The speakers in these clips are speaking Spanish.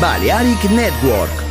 Balearic Network.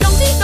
兄弟。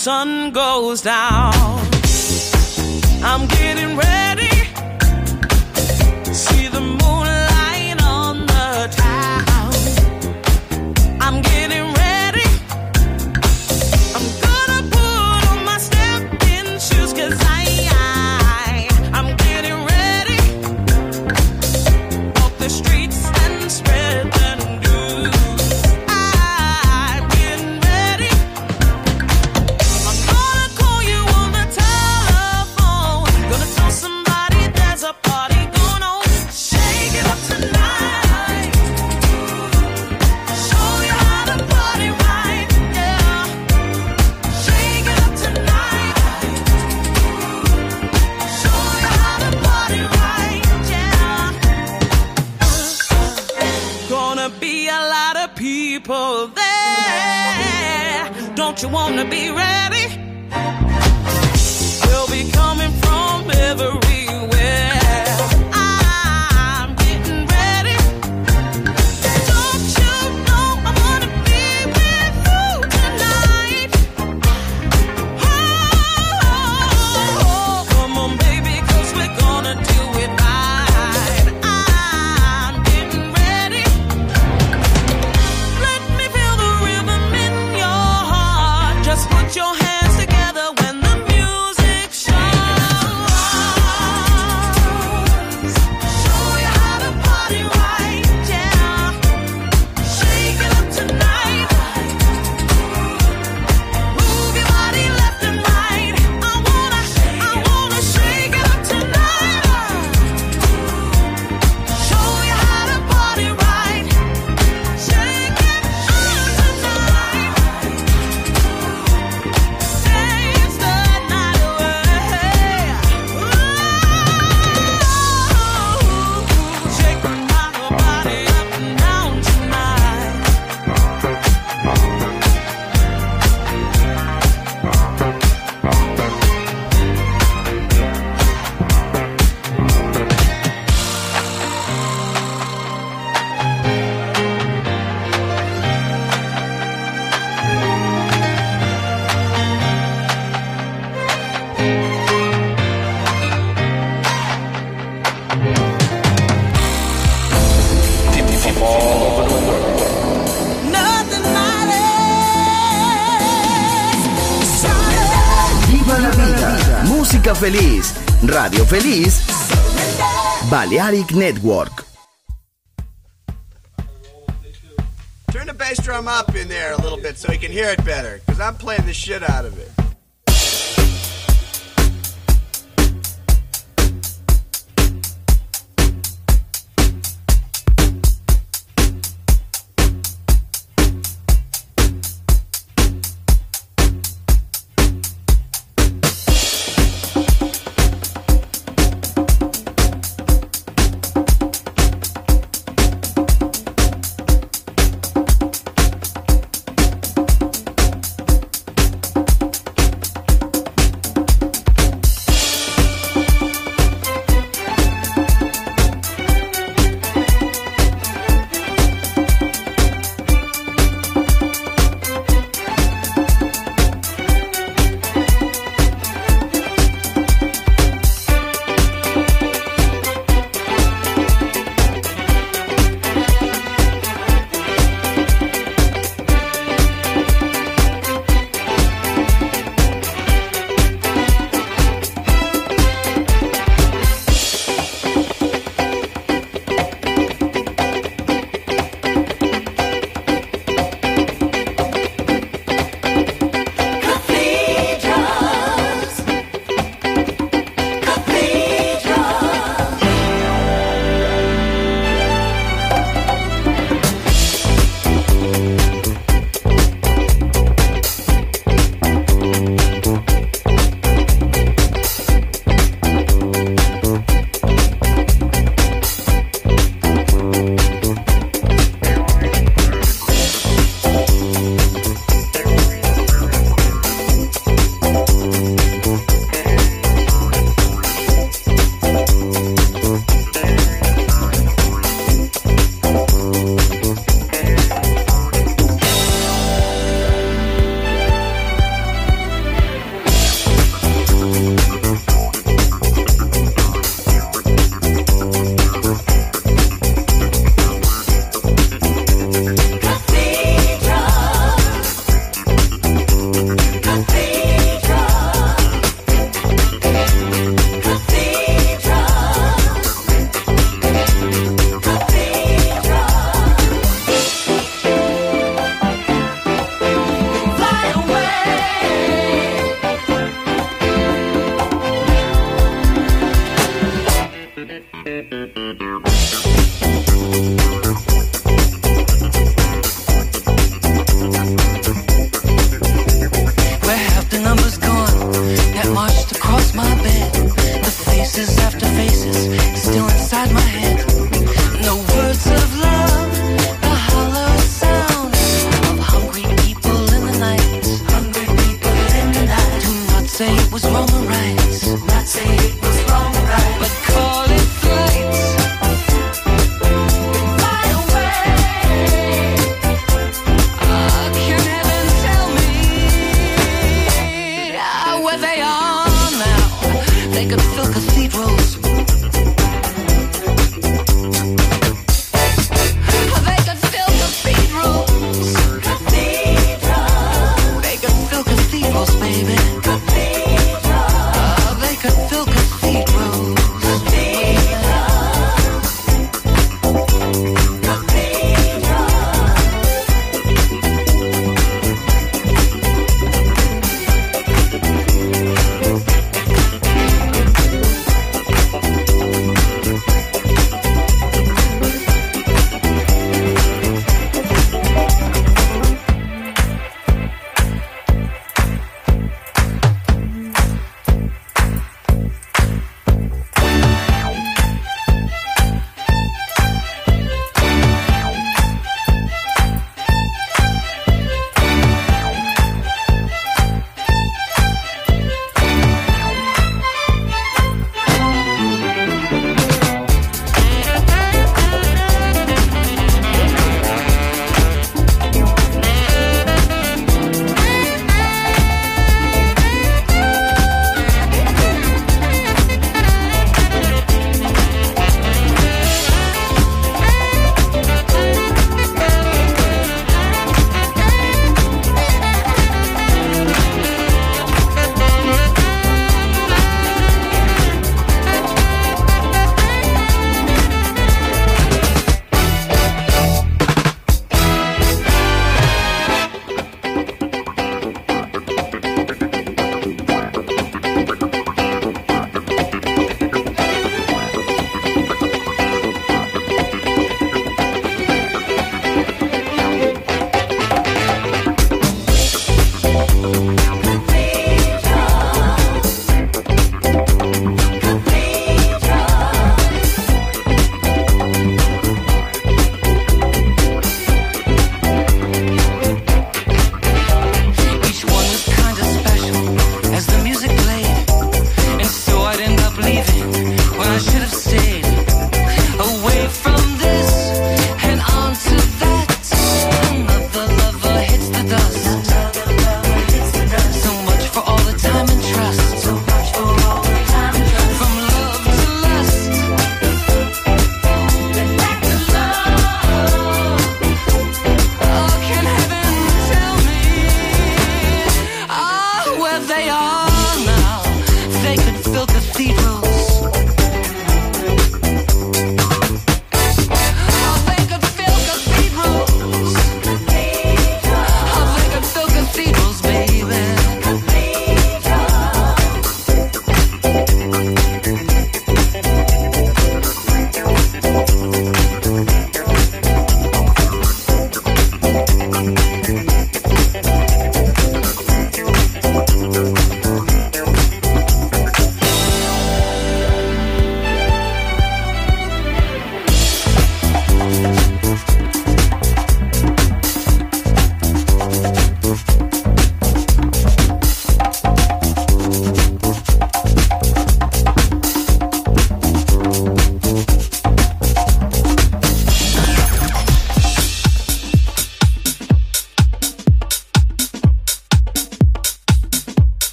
sun goes down. I'm Feliz, Radio Feliz, Balearic Network. Turn the bass drum up in there a little bit so he can hear it better, because I'm playing the shit out of it.